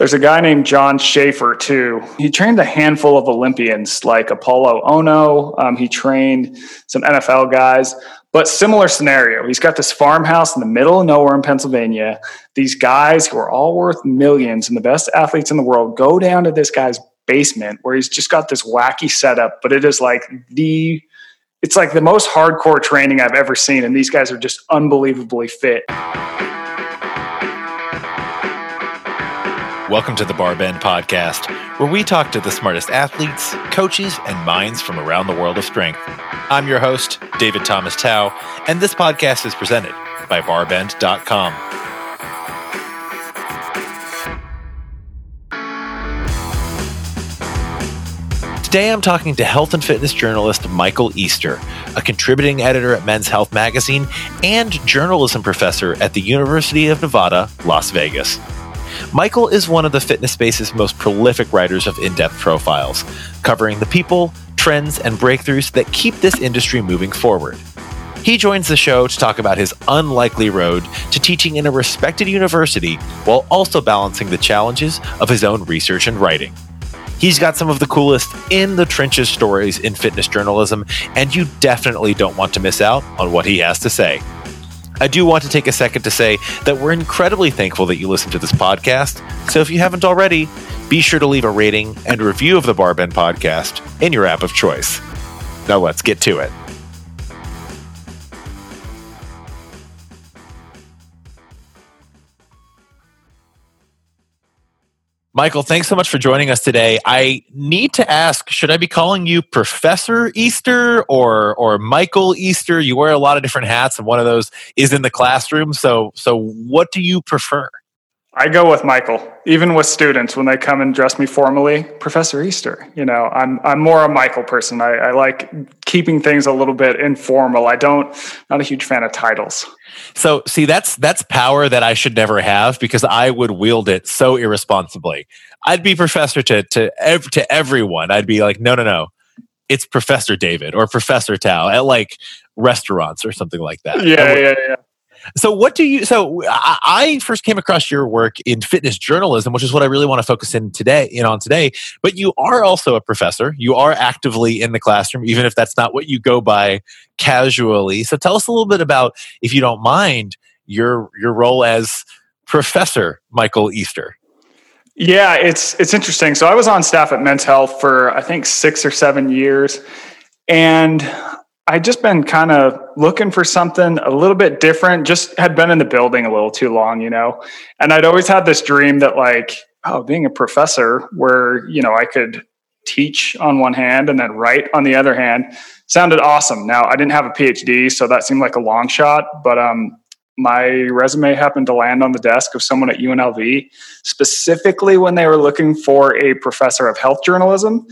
There's a guy named John Schaefer too. He trained a handful of Olympians like Apolo Ohno. Um, he trained some NFL guys, but similar scenario. He's got this farmhouse in the middle of nowhere in Pennsylvania. These guys who are all worth millions and the best athletes in the world go down to this guy's basement where he's just got this wacky setup, but it is like the it's like the most hardcore training I've ever seen, and these guys are just unbelievably fit. Welcome to the Barbend Podcast, where we talk to the smartest athletes, coaches, and minds from around the world of strength. I'm your host, David Thomas Tao, and this podcast is presented by barbend.com. Today I'm talking to health and fitness journalist Michael Easter, a contributing editor at Men's Health magazine and journalism professor at the University of Nevada, Las Vegas. Michael is one of the fitness space's most prolific writers of in depth profiles, covering the people, trends, and breakthroughs that keep this industry moving forward. He joins the show to talk about his unlikely road to teaching in a respected university while also balancing the challenges of his own research and writing. He's got some of the coolest in the trenches stories in fitness journalism, and you definitely don't want to miss out on what he has to say. I do want to take a second to say that we're incredibly thankful that you listen to this podcast. So if you haven't already, be sure to leave a rating and review of the Barbend podcast in your app of choice. Now let's get to it. Michael, thanks so much for joining us today. I need to ask, should I be calling you Professor Easter or or Michael Easter? You wear a lot of different hats and one of those is in the classroom. So so what do you prefer? I go with Michael, even with students when they come and dress me formally, Professor Easter. You know, I'm I'm more a Michael person. I, I like keeping things a little bit informal. I don't not a huge fan of titles. So see, that's that's power that I should never have because I would wield it so irresponsibly. I'd be professor to to ev- to everyone. I'd be like, no, no, no, it's Professor David or Professor Tao at like restaurants or something like that. Yeah, yeah, yeah. So, what do you? So, I first came across your work in fitness journalism, which is what I really want to focus in today, in on today. But you are also a professor. You are actively in the classroom, even if that's not what you go by casually. So, tell us a little bit about, if you don't mind, your your role as Professor Michael Easter. Yeah, it's it's interesting. So, I was on staff at Men's Health for I think six or seven years, and I just been kind of looking for something a little bit different. Just had been in the building a little too long, you know. And I'd always had this dream that like, oh, being a professor where, you know, I could teach on one hand and then write on the other hand sounded awesome. Now, I didn't have a PhD, so that seemed like a long shot, but um my resume happened to land on the desk of someone at UNLV, specifically when they were looking for a professor of health journalism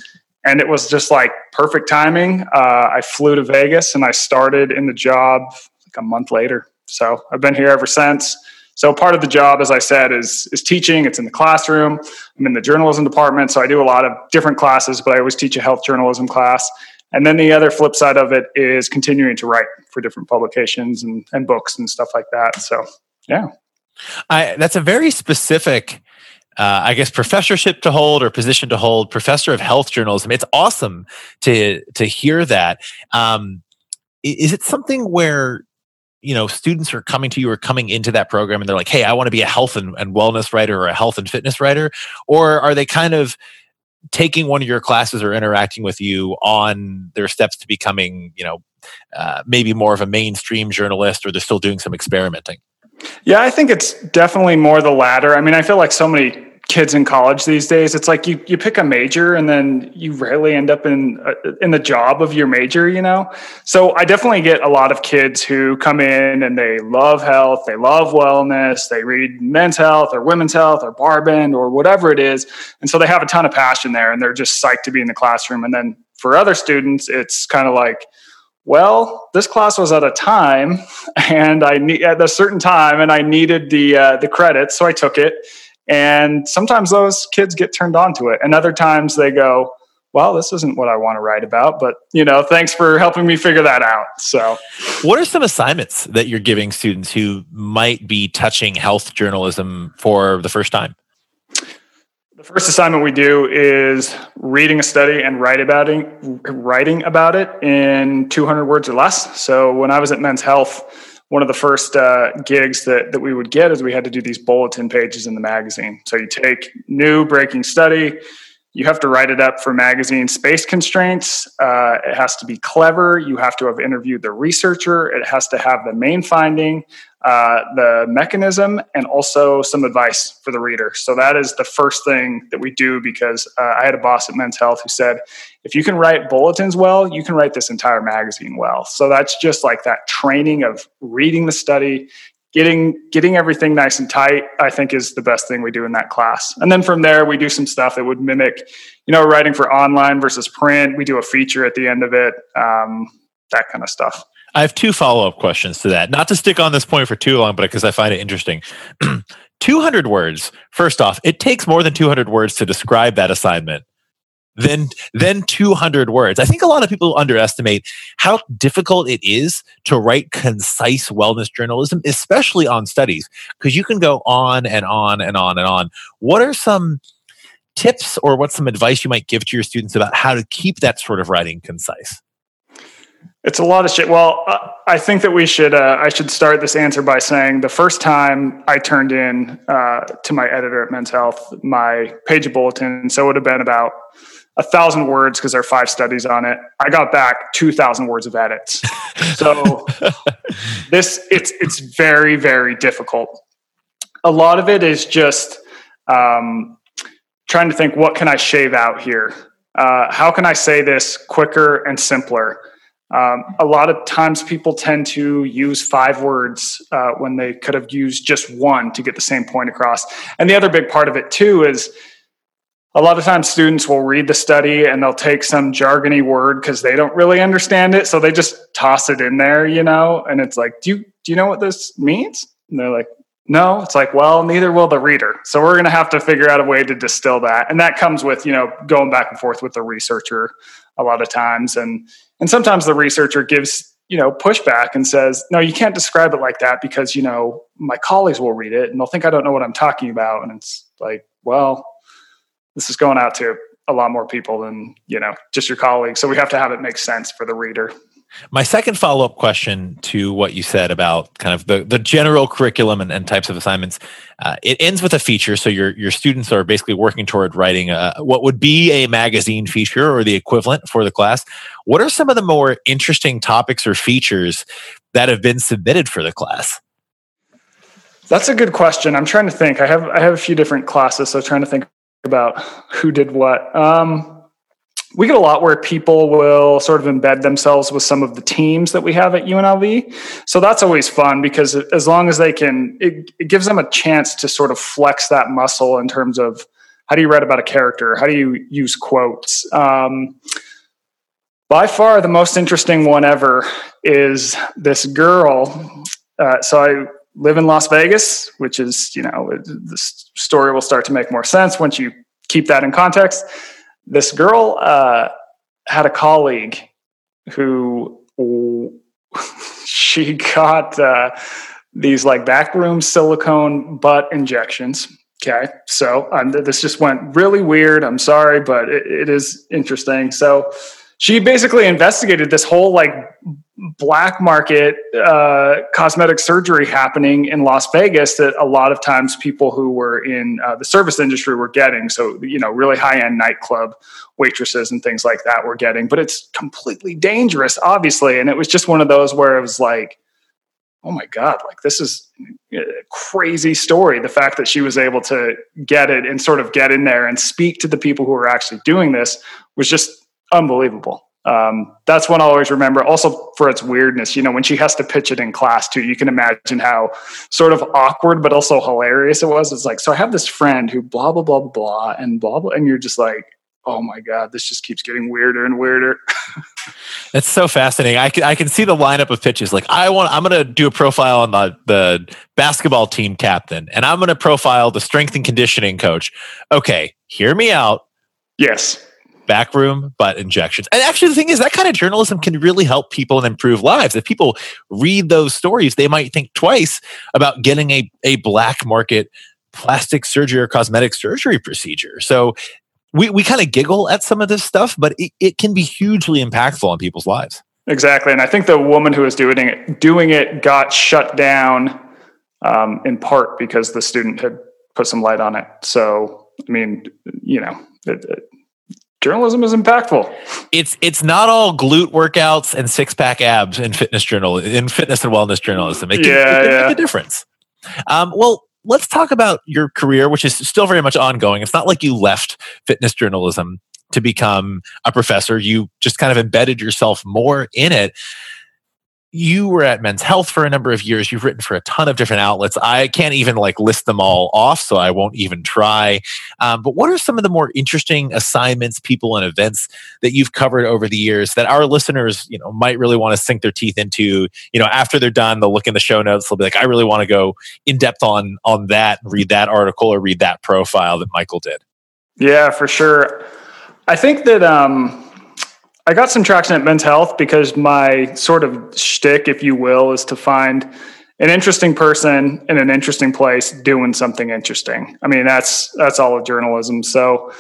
and it was just like perfect timing. Uh, I flew to Vegas and I started in the job like a month later. So I've been here ever since. So part of the job, as I said, is is teaching. It's in the classroom. I'm in the journalism department, so I do a lot of different classes. But I always teach a health journalism class. And then the other flip side of it is continuing to write for different publications and, and books and stuff like that. So yeah, I, that's a very specific uh, I guess professorship to hold or position to hold, professor of health journalism. It's awesome to to hear that. Um, is it something where you know students are coming to you or coming into that program and they're like, "Hey, I want to be a health and, and wellness writer or a health and fitness writer," or are they kind of taking one of your classes or interacting with you on their steps to becoming, you know, uh, maybe more of a mainstream journalist, or they're still doing some experimenting? Yeah, I think it's definitely more the latter. I mean, I feel like so many kids in college these days it's like you you pick a major and then you rarely end up in uh, in the job of your major you know? So i definitely get a lot of kids who come in and they love health they love wellness they read men's health or women's health or barbend or whatever it is and so they have a ton of passion there and they're just psyched to be in the classroom and then for other students it's kind of like well, this class was at a time, and I need at a certain time, and I needed the uh, the credit, so I took it and sometimes those kids get turned on to it. And other times they go, well, this isn't what I want to write about, but you know, thanks for helping me figure that out. So, what are some assignments that you're giving students who might be touching health journalism for the first time? The first assignment we do is reading a study and write about it, writing about it in 200 words or less. So when I was at Men's Health, one of the first uh, gigs that, that we would get is we had to do these bulletin pages in the magazine. So you take new breaking study, you have to write it up for magazine space constraints. Uh, it has to be clever. You have to have interviewed the researcher. It has to have the main finding uh, the mechanism and also some advice for the reader. So that is the first thing that we do because uh, I had a boss at Men's Health who said, if you can write bulletins well, you can write this entire magazine well. So that's just like that training of reading the study, getting getting everything nice and tight. I think is the best thing we do in that class. And then from there, we do some stuff that would mimic, you know, writing for online versus print. We do a feature at the end of it, um, that kind of stuff. I have two follow up questions to that. Not to stick on this point for too long, but because I find it interesting. 200 words. First off, it takes more than 200 words to describe that assignment. Then, then 200 words. I think a lot of people underestimate how difficult it is to write concise wellness journalism, especially on studies, because you can go on and on and on and on. What are some tips or what's some advice you might give to your students about how to keep that sort of writing concise? It's a lot of shit. Well, uh, I think that we should. Uh, I should start this answer by saying the first time I turned in uh, to my editor at Men's Health my page bulletin, so it would have been about a thousand words because there are five studies on it. I got back two thousand words of edits. So this it's it's very very difficult. A lot of it is just um, trying to think what can I shave out here. Uh, how can I say this quicker and simpler? Um, a lot of times people tend to use five words uh, when they could have used just one to get the same point across. And the other big part of it, too, is a lot of times students will read the study and they'll take some jargony word because they don't really understand it. So they just toss it in there, you know, and it's like, do you, do you know what this means? And they're like, no, it's like, well, neither will the reader. So we're going to have to figure out a way to distill that. And that comes with, you know, going back and forth with the researcher a lot of times. And, and sometimes the researcher gives, you know, pushback and says, no, you can't describe it like that because, you know, my colleagues will read it and they'll think I don't know what I'm talking about. And it's like, well, this is going out to a lot more people than, you know, just your colleagues. So we have to have it make sense for the reader. My second follow up question to what you said about kind of the, the general curriculum and, and types of assignments, uh, it ends with a feature. So your your students are basically working toward writing a, what would be a magazine feature or the equivalent for the class. What are some of the more interesting topics or features that have been submitted for the class? That's a good question. I'm trying to think. I have I have a few different classes, so trying to think about who did what. Um, we get a lot where people will sort of embed themselves with some of the teams that we have at UNLV. So that's always fun because as long as they can, it, it, gives them a chance to sort of flex that muscle in terms of how do you write about a character? How do you use quotes? Um, by far, the most interesting one ever is this girl. Uh, so I live in Las Vegas, which is, you know, the story will start to make more sense once you keep that in context this girl uh, had a colleague who she got uh, these like backroom silicone butt injections. Okay, so um, this just went really weird. I'm sorry, but it, it is interesting. So she basically investigated this whole like black market uh, cosmetic surgery happening in Las Vegas that a lot of times people who were in uh, the service industry were getting. So, you know, really high end nightclub waitresses and things like that were getting. But it's completely dangerous, obviously. And it was just one of those where it was like, oh my God, like this is a crazy story. The fact that she was able to get it and sort of get in there and speak to the people who were actually doing this was just unbelievable. Um, that's one I'll always remember. Also for its weirdness, you know, when she has to pitch it in class too, you can imagine how sort of awkward but also hilarious it was. It's like, so I have this friend who blah blah blah blah and blah blah, and you're just like, oh my god, this just keeps getting weirder and weirder. That's so fascinating. I can I can see the lineup of pitches. Like I want, I'm going to do a profile on the the basketball team captain, and I'm going to profile the strength and conditioning coach. Okay, hear me out. Yes backroom but injections. And actually, the thing is, that kind of journalism can really help people and improve lives. If people read those stories, they might think twice about getting a, a black market plastic surgery or cosmetic surgery procedure. So we, we kind of giggle at some of this stuff, but it, it can be hugely impactful on people's lives. Exactly. And I think the woman who was doing it, doing it got shut down um, in part because the student had put some light on it. So, I mean, you know, it, it, journalism is impactful. It's it's not all glute workouts and six pack abs in fitness journal in fitness and wellness journalism. It can, yeah, it can yeah. make a difference. Um, well, let's talk about your career, which is still very much ongoing. It's not like you left fitness journalism to become a professor. You just kind of embedded yourself more in it you were at men's health for a number of years. You've written for a ton of different outlets. I can't even like list them all off so i won't even try. Um, but what are some of the more interesting assignments people and events that you've covered over the years that our listeners you know might really want to sink their teeth into? You know after they're done they'll look in the show notes they'll be like i really want to go in depth on on that read that article or read that profile that michael did. Yeah for sure. I think that um I got some traction at Men's Health because my sort of shtick, if you will, is to find an interesting person in an interesting place doing something interesting. I mean, that's that's all of journalism. So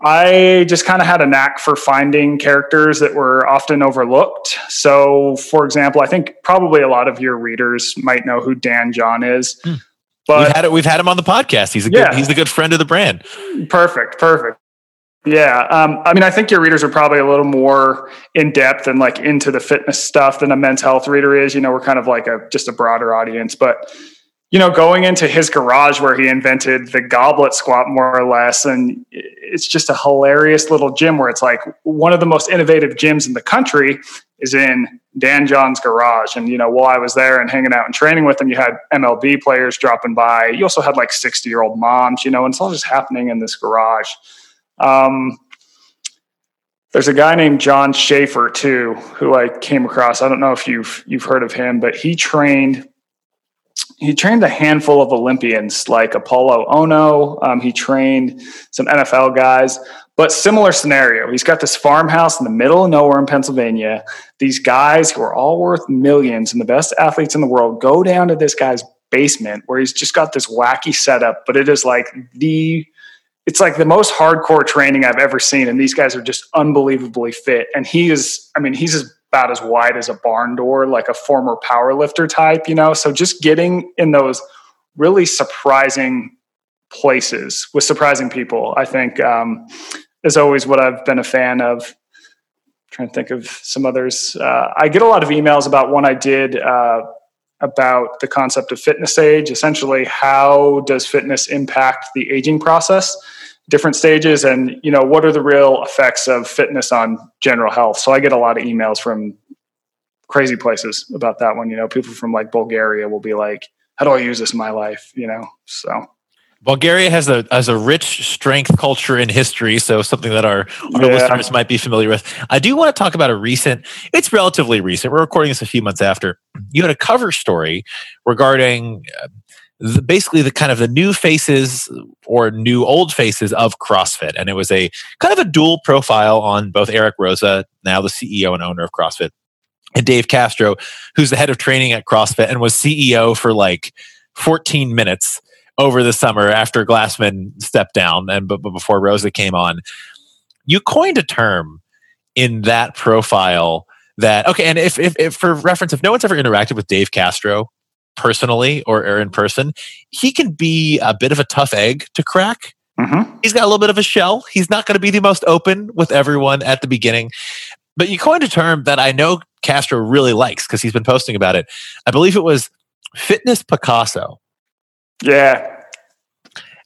I just kind of had a knack for finding characters that were often overlooked. So, for example, I think probably a lot of your readers might know who Dan John is. Hmm. But we've had it. We've had him on the podcast. He's a good. He's a good friend of the brand. Perfect. Perfect. Yeah. Um, I mean, I think your readers are probably a little more in depth and like into the fitness stuff than a men's health reader is. You know, we're kind of like a just a broader audience. But, you know, going into his garage where he invented the goblet squat more or less, and it's just a hilarious little gym where it's like one of the most innovative gyms in the country is in Dan John's garage. And, you know, while I was there and hanging out and training with him, you had MLB players dropping by. You also had like 60 year old moms, you know, and it's all just happening in this garage. Um, there's a guy named John Schaefer too, who I came across. I don't know if you've you've heard of him, but he trained he trained a handful of Olympians like Apolo Ohno. Um, he trained some NFL guys, but similar scenario. He's got this farmhouse in the middle of nowhere in Pennsylvania. These guys who are all worth millions and the best athletes in the world go down to this guy's basement where he's just got this wacky setup, but it is like the it's like the most hardcore training I've ever seen. And these guys are just unbelievably fit. And he is, I mean, he's about as wide as a barn door, like a former power lifter type, you know? So just getting in those really surprising places with surprising people, I think, um, is always what I've been a fan of. I'm trying to think of some others. Uh, I get a lot of emails about one I did uh, about the concept of fitness age. Essentially, how does fitness impact the aging process? Different stages, and you know, what are the real effects of fitness on general health? So I get a lot of emails from crazy places about that one. You know, people from like Bulgaria will be like, "How do I use this in my life?" You know, so Bulgaria has a has a rich strength culture in history, so something that our, our yeah. listeners might be familiar with. I do want to talk about a recent. It's relatively recent. We're recording this a few months after. You had a cover story regarding uh, the, basically the kind of the new faces or new old faces of CrossFit, and it was a kind of a dual profile on both Eric Roza, now the CEO and owner of CrossFit, and Dave Castro, who's the head of training at CrossFit and was CEO for like 14 minutes over the summer after Glassman stepped down and but, but before Roza came on. You coined a term in that profile that okay, and if, if, if for reference, if no one's ever interacted with Dave Castro personally or, or in person, he can be a bit of a tough egg to crack. Mm-hmm. He's got a little bit of a shell. He's not going to be the most open with everyone at the beginning. But you coined a term that I know Castro really likes because he's been posting about it. I believe it was fitness Picasso. Yeah.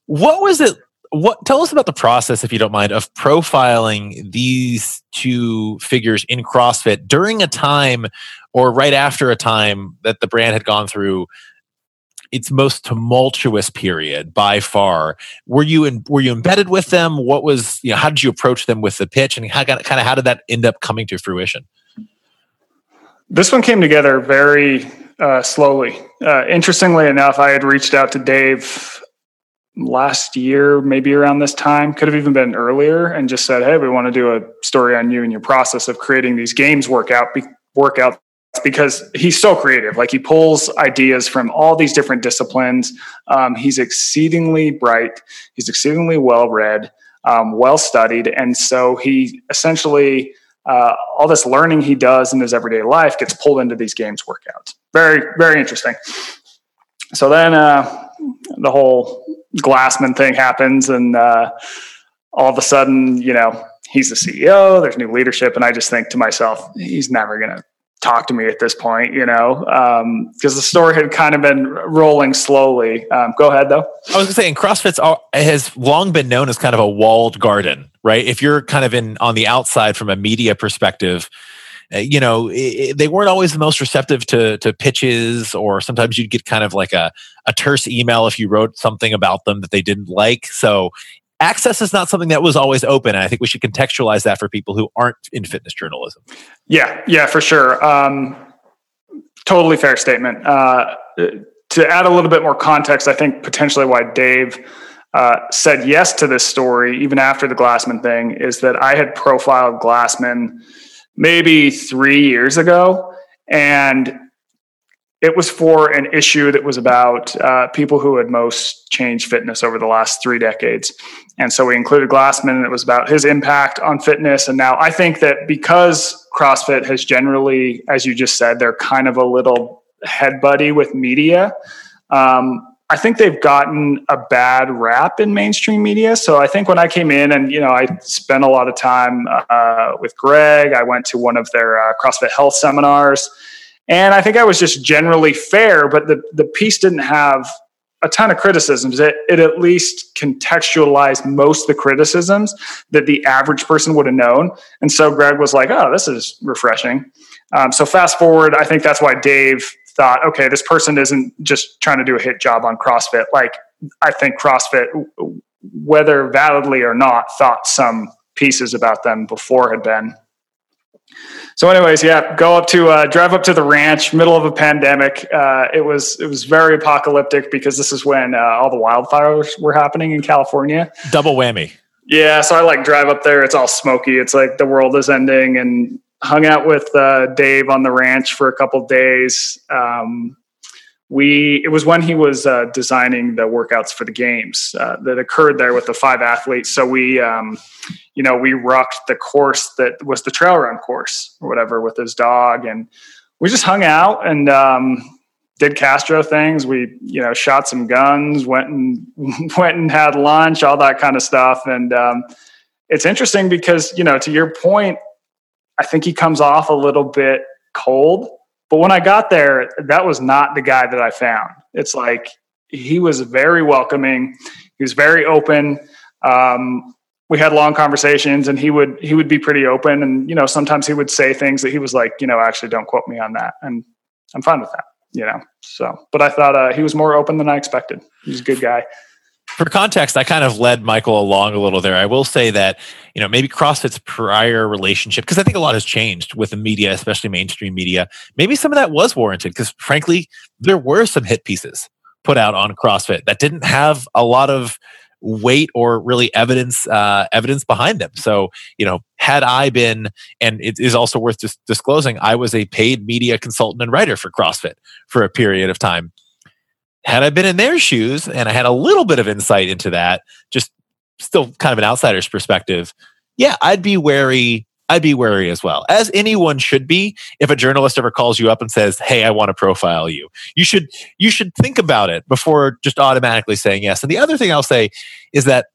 What was it? What tell us about the process, if you don't mind, of profiling these two figures in CrossFit during a time or right after a time that the brand had gone through its most tumultuous period by far. Were you in, were you embedded with them? What was you know how did you approach them with the pitch, and how kind of how did that end up coming to fruition? This one came together very uh, slowly. Uh, interestingly enough, I had reached out to Dave last year, maybe around this time, could have even been earlier, and just said, "Hey, we want to do a story on you and your process of creating these games workout be- workouts because he's so creative. Like he pulls ideas from all these different disciplines. Um, he's exceedingly bright. He's exceedingly well read, um, well studied, and so he essentially uh, all this learning he does in his everyday life gets pulled into these games workouts. Very very interesting. So then uh, the whole Glassman thing happens, and uh, all of a sudden, you know, he's the CEO. There's new leadership, and I just think to myself, he's never going to talk to me at this point, you know, because um, the story had kind of been rolling slowly. Um, go ahead, though. I was going to say, and CrossFit's all, has long been known as kind of a walled garden, right? If you're kind of in on the outside from a media perspective, uh, you know, it, they weren't always the most receptive to to pitches, or sometimes you'd get kind of like a a terse email if you wrote something about them that they didn't like. So access is not something that was always open. And I think we should contextualize that for people who aren't in fitness journalism. Yeah, yeah, for sure. Um, totally fair statement. Uh, to add a little bit more context, I think potentially why Dave uh, said yes to this story, even after the Glassman thing, is that I had profiled Glassman maybe three years ago. And it was for an issue that was about uh, people who had most changed fitness over the last three decades. And so we included Glassman, and it was about his impact on fitness. And now I think that because CrossFit has generally, as you just said, they're kind of a little head buddy with media. Um, I think they've gotten a bad rap in mainstream media. So I think when I came in and, you know, I spent a lot of time uh, with Greg, I went to one of their uh, CrossFit health seminars and I think I was just generally fair, but the, the piece didn't have a ton of criticisms. It, it at least contextualized most of the criticisms that the average person would have known. And so Greg was like, oh, this is refreshing. Um, so fast forward, I think that's why Dave thought, okay, this person isn't just trying to do a hit job on CrossFit. Like, I think CrossFit, whether validly or not, thought some pieces about them before had been so, anyways, yeah, go up to uh, drive up to the ranch, middle of a pandemic. Uh, it was it was very apocalyptic because this is when uh, all the wildfires were happening in California. Double whammy. Yeah, so I like drive up there. It's all smoky. It's like the world is ending, and hung out with uh, Dave on the ranch for a couple days. Um, we it was when he was uh, designing the workouts for the games uh, that occurred there with the five athletes. So we um, you know we rocked the course that was the trail run course or whatever with his dog. And we just hung out and um, did castro things. We you know shot some guns went and went and had lunch all that kind of stuff. And um, it's interesting because you know to your point i think he comes off a little bit cold but when I got there, that was not the guy that I found. It's like he was very welcoming. He was very open. Um, we had long conversations, and he would he would be pretty open. And you know, sometimes he would say things that he was like, you know, actually, don't quote me on that. And I'm fine with that. You know, so. But I thought uh, he was more open than I expected. He's a good guy for context, I kind of led Michael along a little there. I will say that, you know, maybe CrossFit's prior relationship, because I think a lot has changed with the media, especially mainstream media. Maybe some of that was warranted because, frankly, there were some hit pieces put out on CrossFit that didn't have a lot of weight or really evidence uh, evidence behind them. So, you know, had I been, and it is also worth dis- disclosing, I was a paid media consultant and writer for CrossFit for a period of time had I been in their shoes and I had a little bit of insight into that, just still kind of an outsider's perspective, yeah, I'd be wary. I'd be wary as well, as anyone should be. If a journalist ever calls you up and says, "Hey, I want to profile you," you should you should think about it before just automatically saying yes. And the other thing I'll say is that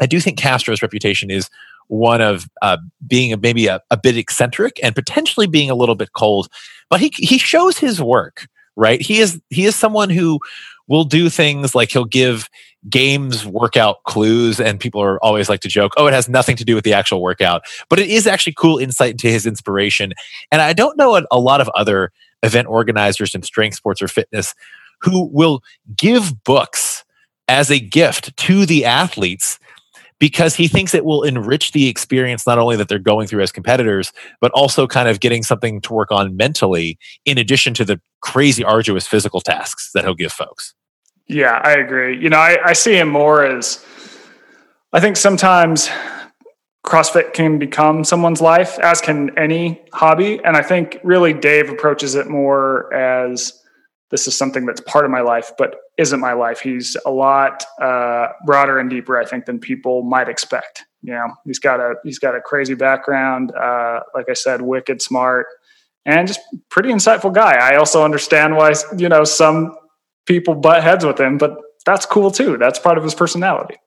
I do think Castro's reputation is one of uh, being maybe a, a bit eccentric and potentially being a little bit cold, but he he shows his work right? He is he is someone who will do things like he'll give games workout clues and people are always like to joke oh it has nothing to do with the actual workout but it is actually cool insight into his inspiration and i don't know a, lot of other event organizers in strength sports or fitness who will give books as a gift to the athletes because he thinks it will enrich the experience not only that they're going through as competitors but also kind of getting something to work on mentally in addition to the crazy arduous physical tasks that he'll give folks yeah i agree you know i, I see him more as i think sometimes CrossFit can become someone's life, as can any hobby. And I think really Dave approaches it more as this is something that's part of my life, but isn't my life. He's a lot uh, broader and deeper, I think, than people might expect. You know, he's got a he's got a crazy background. Uh, like I said, wicked smart and just pretty insightful guy. I also understand why you know some people butt heads with him, but that's cool too. That's part of his personality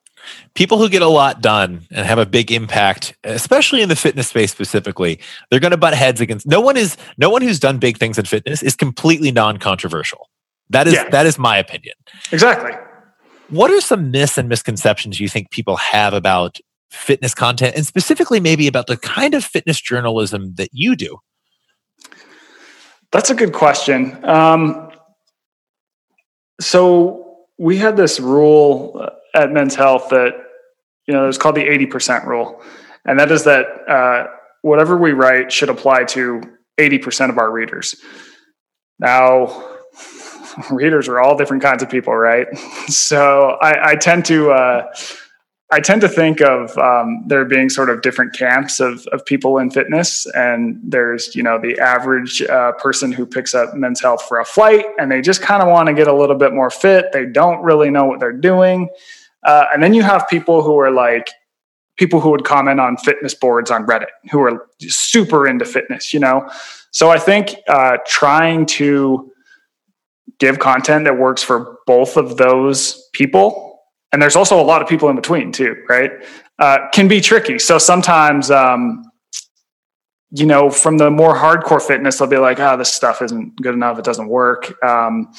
people who get a lot done and have a big impact especially in the fitness space specifically they're going to butt heads against no one is no one who's done big things in fitness is completely non-controversial. That is yeah. that is my opinion. Exactly. What are some myths and misconceptions you think people have about fitness content and specifically maybe about the kind of fitness journalism that you do? That's a good question. Um, so we had this rule at Men's Health that you know it's called the eighty percent rule, and that is that uh, whatever we write should apply to eighty percent of our readers. Now, readers are all different kinds of people, right? So I, I tend to. Uh, I tend to think of um, there being sort of different camps of, of people in fitness, and there's you know the average uh, person who picks up men's health for a flight, and they just kind of want to get a little bit more fit. They don't really know what they're doing, uh, and then you have people who are like people who would comment on fitness boards on Reddit, who are super into fitness. You know, so I think uh, trying to give content that works for both of those people and there's also a lot of people in between too, right? Uh, can be tricky. So sometimes, um, you know, from the more hardcore fitness, they'll be like, "Ah, oh, this stuff isn't good enough; it doesn't work." Um,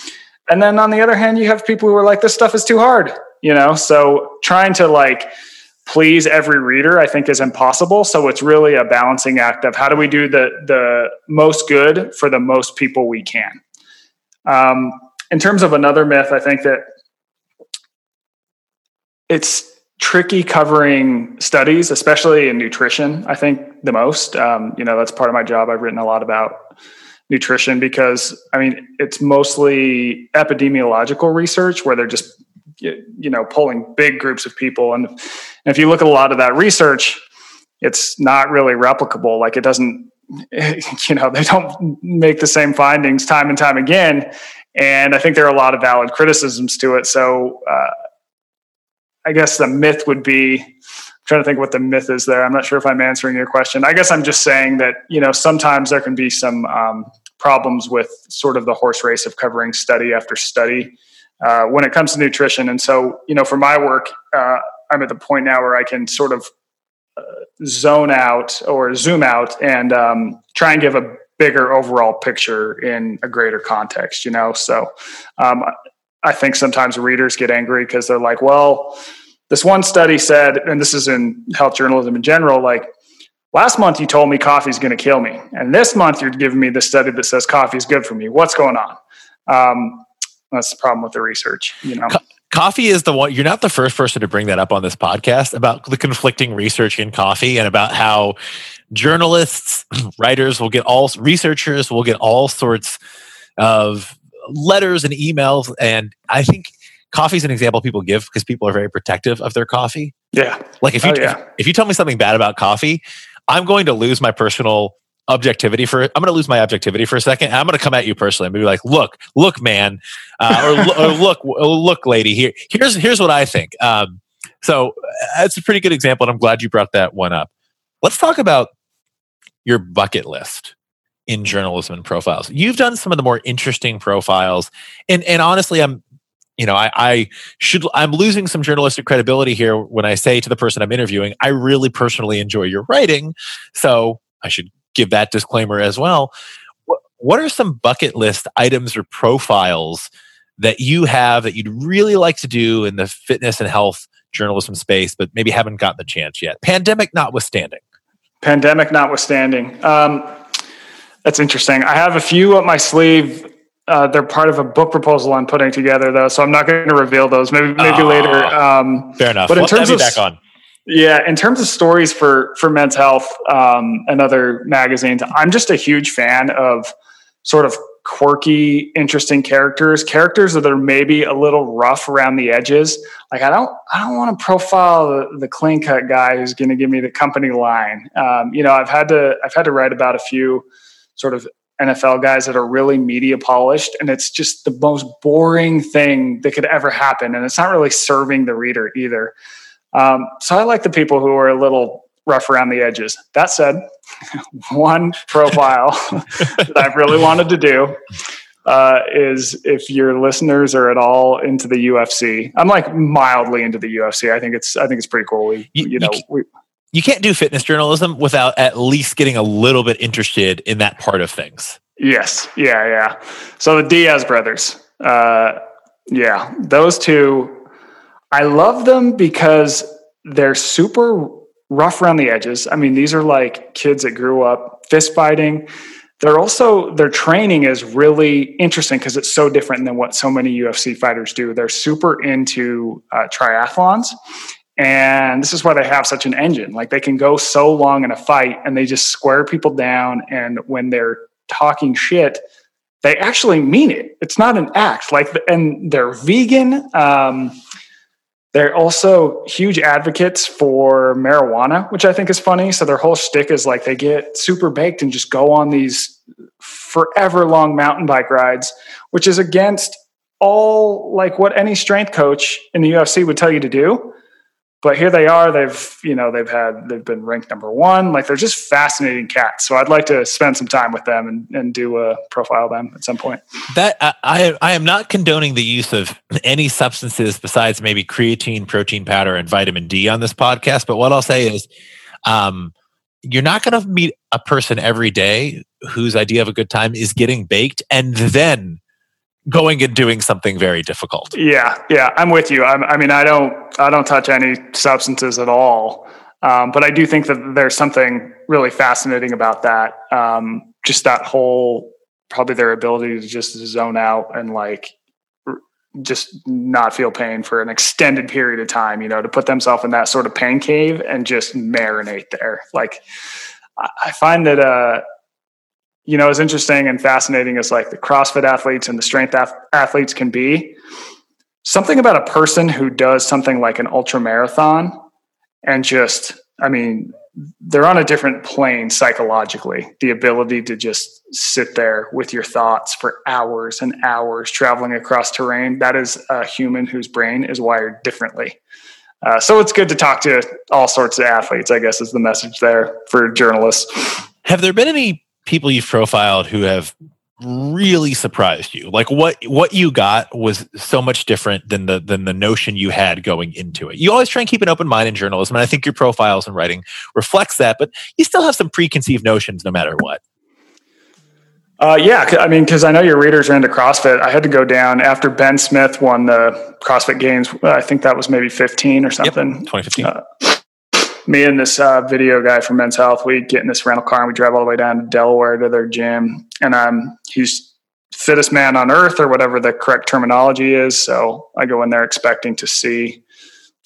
and then on the other hand, you have people who are like, "This stuff is too hard," you know. So trying to like please every reader, I think, is impossible. So it's really a balancing act of how do we do the the most good for the most people we can. Um, in terms of another myth, I think that it's tricky covering studies, especially in nutrition. I think the most. Um, you know, that's part of my job. I've written a lot about nutrition because I mean it's mostly epidemiological research where they're just you know polling big groups of people, and, and if you look at a lot of that research, it's not really replicable. Like it doesn't. You know, they don't make the same findings time and time again, and I think there are a lot of valid criticisms to it. So. Uh, I guess the myth would be I'm trying to think what the myth is there. I'm not sure if I'm answering your question. I guess I'm just saying that, you know, sometimes there can be some um, problems with sort of the horse race of covering study after study uh, when it comes to nutrition. And so, you know, for my work, uh, I'm at the point now where I can sort of uh, zone out or zoom out and um, try and give a bigger overall picture in a greater context, you know? So um, I think sometimes readers get angry because they're like, well, this one study said, and this is in health journalism in general, like last month you told me coffee is going to kill me. And this month you're giving me the study that says coffee is good for me. What's going on? Um, that's the problem with the research, you know. Co- coffee is the one you're not the first person to bring that up on this podcast about the conflicting research in coffee and about how journalists writers will get all researchers will get all sorts of letters and emails. And I think coffee is an example people give because people are very protective of their coffee. Yeah. Like if you, oh, yeah. if, if you tell me something bad about coffee, I'm going to lose my personal objectivity for I'm going to lose my objectivity for a second. I'm going to come at you personally and be like, "Look, look, man, uh, or, or, look, look, lady. Here, here's here's what I think." Um, so that's a pretty good example, and I'm glad you brought that one up. Let's talk about your bucket list in journalism and profiles. You've done some of the more interesting profiles, and and honestly, I'm you know I, I should I'm losing some journalistic credibility here when I say to the person I'm interviewing, I really personally enjoy your writing, so I should give that disclaimer as well. What, are some bucket list items or profiles that you have that you'd really like to do in the fitness and health journalism space, but maybe haven't gotten the chance yet? Pandemic notwithstanding. Pandemic notwithstanding. Um, that's interesting. I have a few up my sleeve. Uh, they're part of a book proposal I'm putting together, though, so I'm not going to reveal those. Maybe maybe oh, later. Um, fair enough. But in terms of back on. Yeah, in terms of stories for for Men's Health um, and other magazines, I'm just a huge fan of sort of quirky, interesting characters, characters that are maybe a little rough around the edges. Like I don't, I don't want to profile the, the clean cut guy who's going to give me the company line. Um, you know, I've had to, I've had to write about a few sort of NFL guys that are really media polished, and it's just the most boring thing that could ever happen, and it's not really serving the reader either. Um, so I like the people who are a little rough around the edges. That said, one profile that I really wanted to do uh, is if your listeners are at all into the UFC. I'm like mildly into the UFC. I think it's I think it's pretty cool. We you, you know you, we. You can't do fitness journalism without at least getting a little bit interested in that part of things. Yes. Yeah. Yeah. So the Diaz brothers. Uh, yeah. Those two, I love them because they're super rough around the edges. I mean, these are like kids that grew up fist fighting. They're also their training is really interesting because it's so different than what so many UFC fighters do. They're super into uh, triathlons, and this is why they have such an engine. Like they can go so long in a fight, and they just square people down. And when they're talking shit, they actually mean it. It's not an act. Like, and they're vegan. Um, they're also huge advocates for marijuana, which I think is funny. So their whole shtick is like they get super baked and just go on these forever long mountain bike rides, which is against all like what any strength coach in the UFC would tell you to do but here they are. They've you know they've had they've been ranked number one. Like they're just fascinating cats. So i'd like to spend some time with them and, and do a profile them at some point. That I, I am not condoning the use of any substances besides maybe creatine protein powder and vitamin d on this podcast but what i'll say is um, you're not going to meet a person every day whose idea of a good time is getting baked and then going and doing something very difficult. Yeah, yeah, I'm with you. I'm, i mean, I don't, I don't touch any substances at all, um, but I do think that there's something really fascinating about that. Um, just that whole, probably their ability to just zone out and like just not feel pain for an extended period of time. You know, to put themselves in that sort of pain cave and just marinate there. Like, I find that. Uh, you know, as interesting and fascinating as like the CrossFit athletes and the strength athletes can be, something about a person who does something like an ultra marathon and just, I mean, they're on a different plane psychologically. The ability to just sit there with your thoughts for hours and hours traveling across terrain. That is a human whose brain is wired differently. Uh, so it's good to talk to all sorts of athletes, I guess, is the message there for journalists. Have there been any people you've profiled who have really surprised you like what what you got was so much different than the than the notion you had going into it you always try and keep an open mind in journalism and i think your profiles and writing reflects that but you still have some preconceived notions no matter what uh, yeah, I mean, because I know your readers are into CrossFit. I had to go down after Ben Smith won the CrossFit Games. I think that was maybe 15 or something. Yep, 2015. Uh, me and this uh, video guy from Men's Health, we get in this rental car and we drive all the way down to Delaware to their gym. And um, he's fittest man on earth or whatever the correct terminology is. So I go in there expecting to see,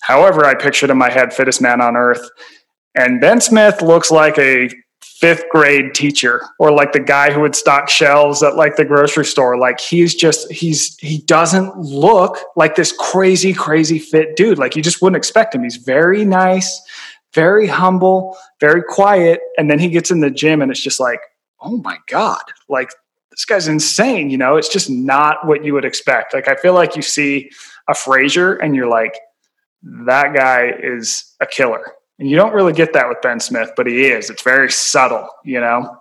however, I pictured in my head, fittest man on earth. And Ben Smith looks like a fifth grade teacher or like the guy who would stock shelves at like the grocery store. Like he's just, he's, he doesn't look like this crazy, crazy fit dude. Like you just wouldn't expect him. He's very nice very humble, very quiet. And then he gets in the gym and it's just like, oh my God, like this guy's insane. You know, it's just not what you would expect. Like, I feel like you see a Fraser and you're like, that guy is a killer. And you don't really get that with Ben Smith, but he is. It's very subtle, you know?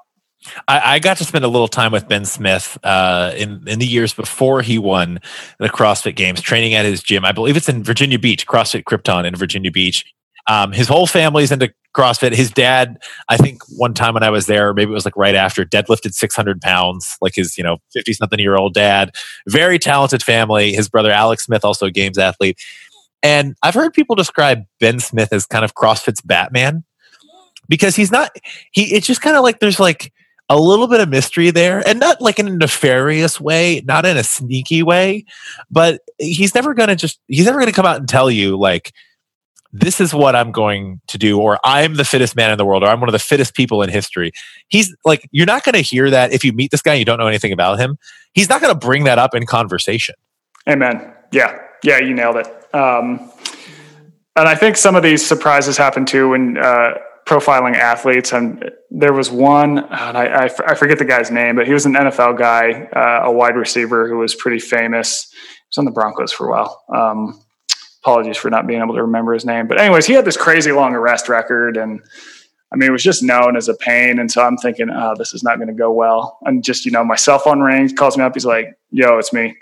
I, I, got to spend a little time with Ben Smith uh, in in the years before he won the CrossFit Games, training at his gym. I believe it's in Virginia Beach, CrossFit Krypton in Virginia Beach. Um, his whole family's into CrossFit. His dad, I think one time when I was there, maybe it was like right after, deadlifted 600 pounds, like his, you know, 50 something year old dad. Very talented family. His brother, Alex Smith, also a games athlete. And I've heard people describe Ben Smith as kind of CrossFit's Batman because he's not, he, it's just kind of like there's like, a little bit of mystery there and not like in a nefarious way not in a sneaky way but he's never going to just he's never going to come out and tell you like this is what I'm going to do, or I'm the fittest man in the world, or I'm one of the fittest people in history. He's like, you're not going to hear that if you meet this guy and you don't know anything about him. He's not going to bring that up in conversation. Amen. Yeah. Yeah. You nailed it. Um, and I think some of these surprises happen too when uh, profiling athletes. And there was one, and I, I, I, forget the guy's name, but he was an NFL guy, uh, a wide receiver who was pretty famous. He was on the Broncos for a while. Um, apologies for not being able to remember his name. But anyways, he had this crazy long arrest record and I mean, it was just known as a pain. And so I'm thinking, oh, this is not going to go well. And just, you know, my cell phone rings, calls me up. He's like, yo, it's me.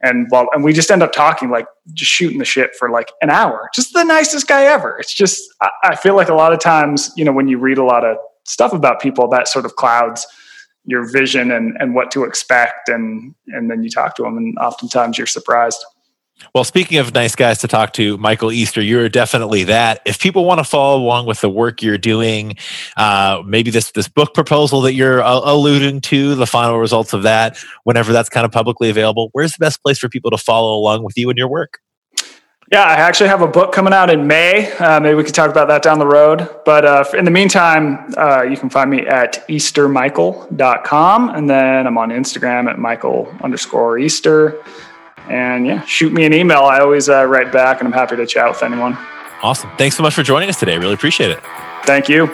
And well, and we just end up talking, like just shooting the shit for like an hour. Just the nicest guy ever. It's just, I, I feel like a lot of times, you know, when you read a lot of stuff about people, that sort of clouds your vision and, and what to expect. And, and then you talk to them and oftentimes you're surprised. Well, speaking of nice guys to talk to, Michael Easter, you're definitely that. If people want to follow along with the work you're doing, uh, maybe this this book proposal that you're uh, alluding to, the final results of that, whenever that's kind of publicly available, where's the best place for people to follow along with you and your work? Yeah, I actually have a book coming out in May. Uh, maybe we could talk about that down the road. But uh, in the meantime, uh, you can find me at eastermichael.com. And then I'm on Instagram at michael underscore Easter. And yeah, shoot me an email. I always uh, write back and I'm happy to chat with anyone. Awesome. Thanks so much for joining us today. Really appreciate it. Thank you.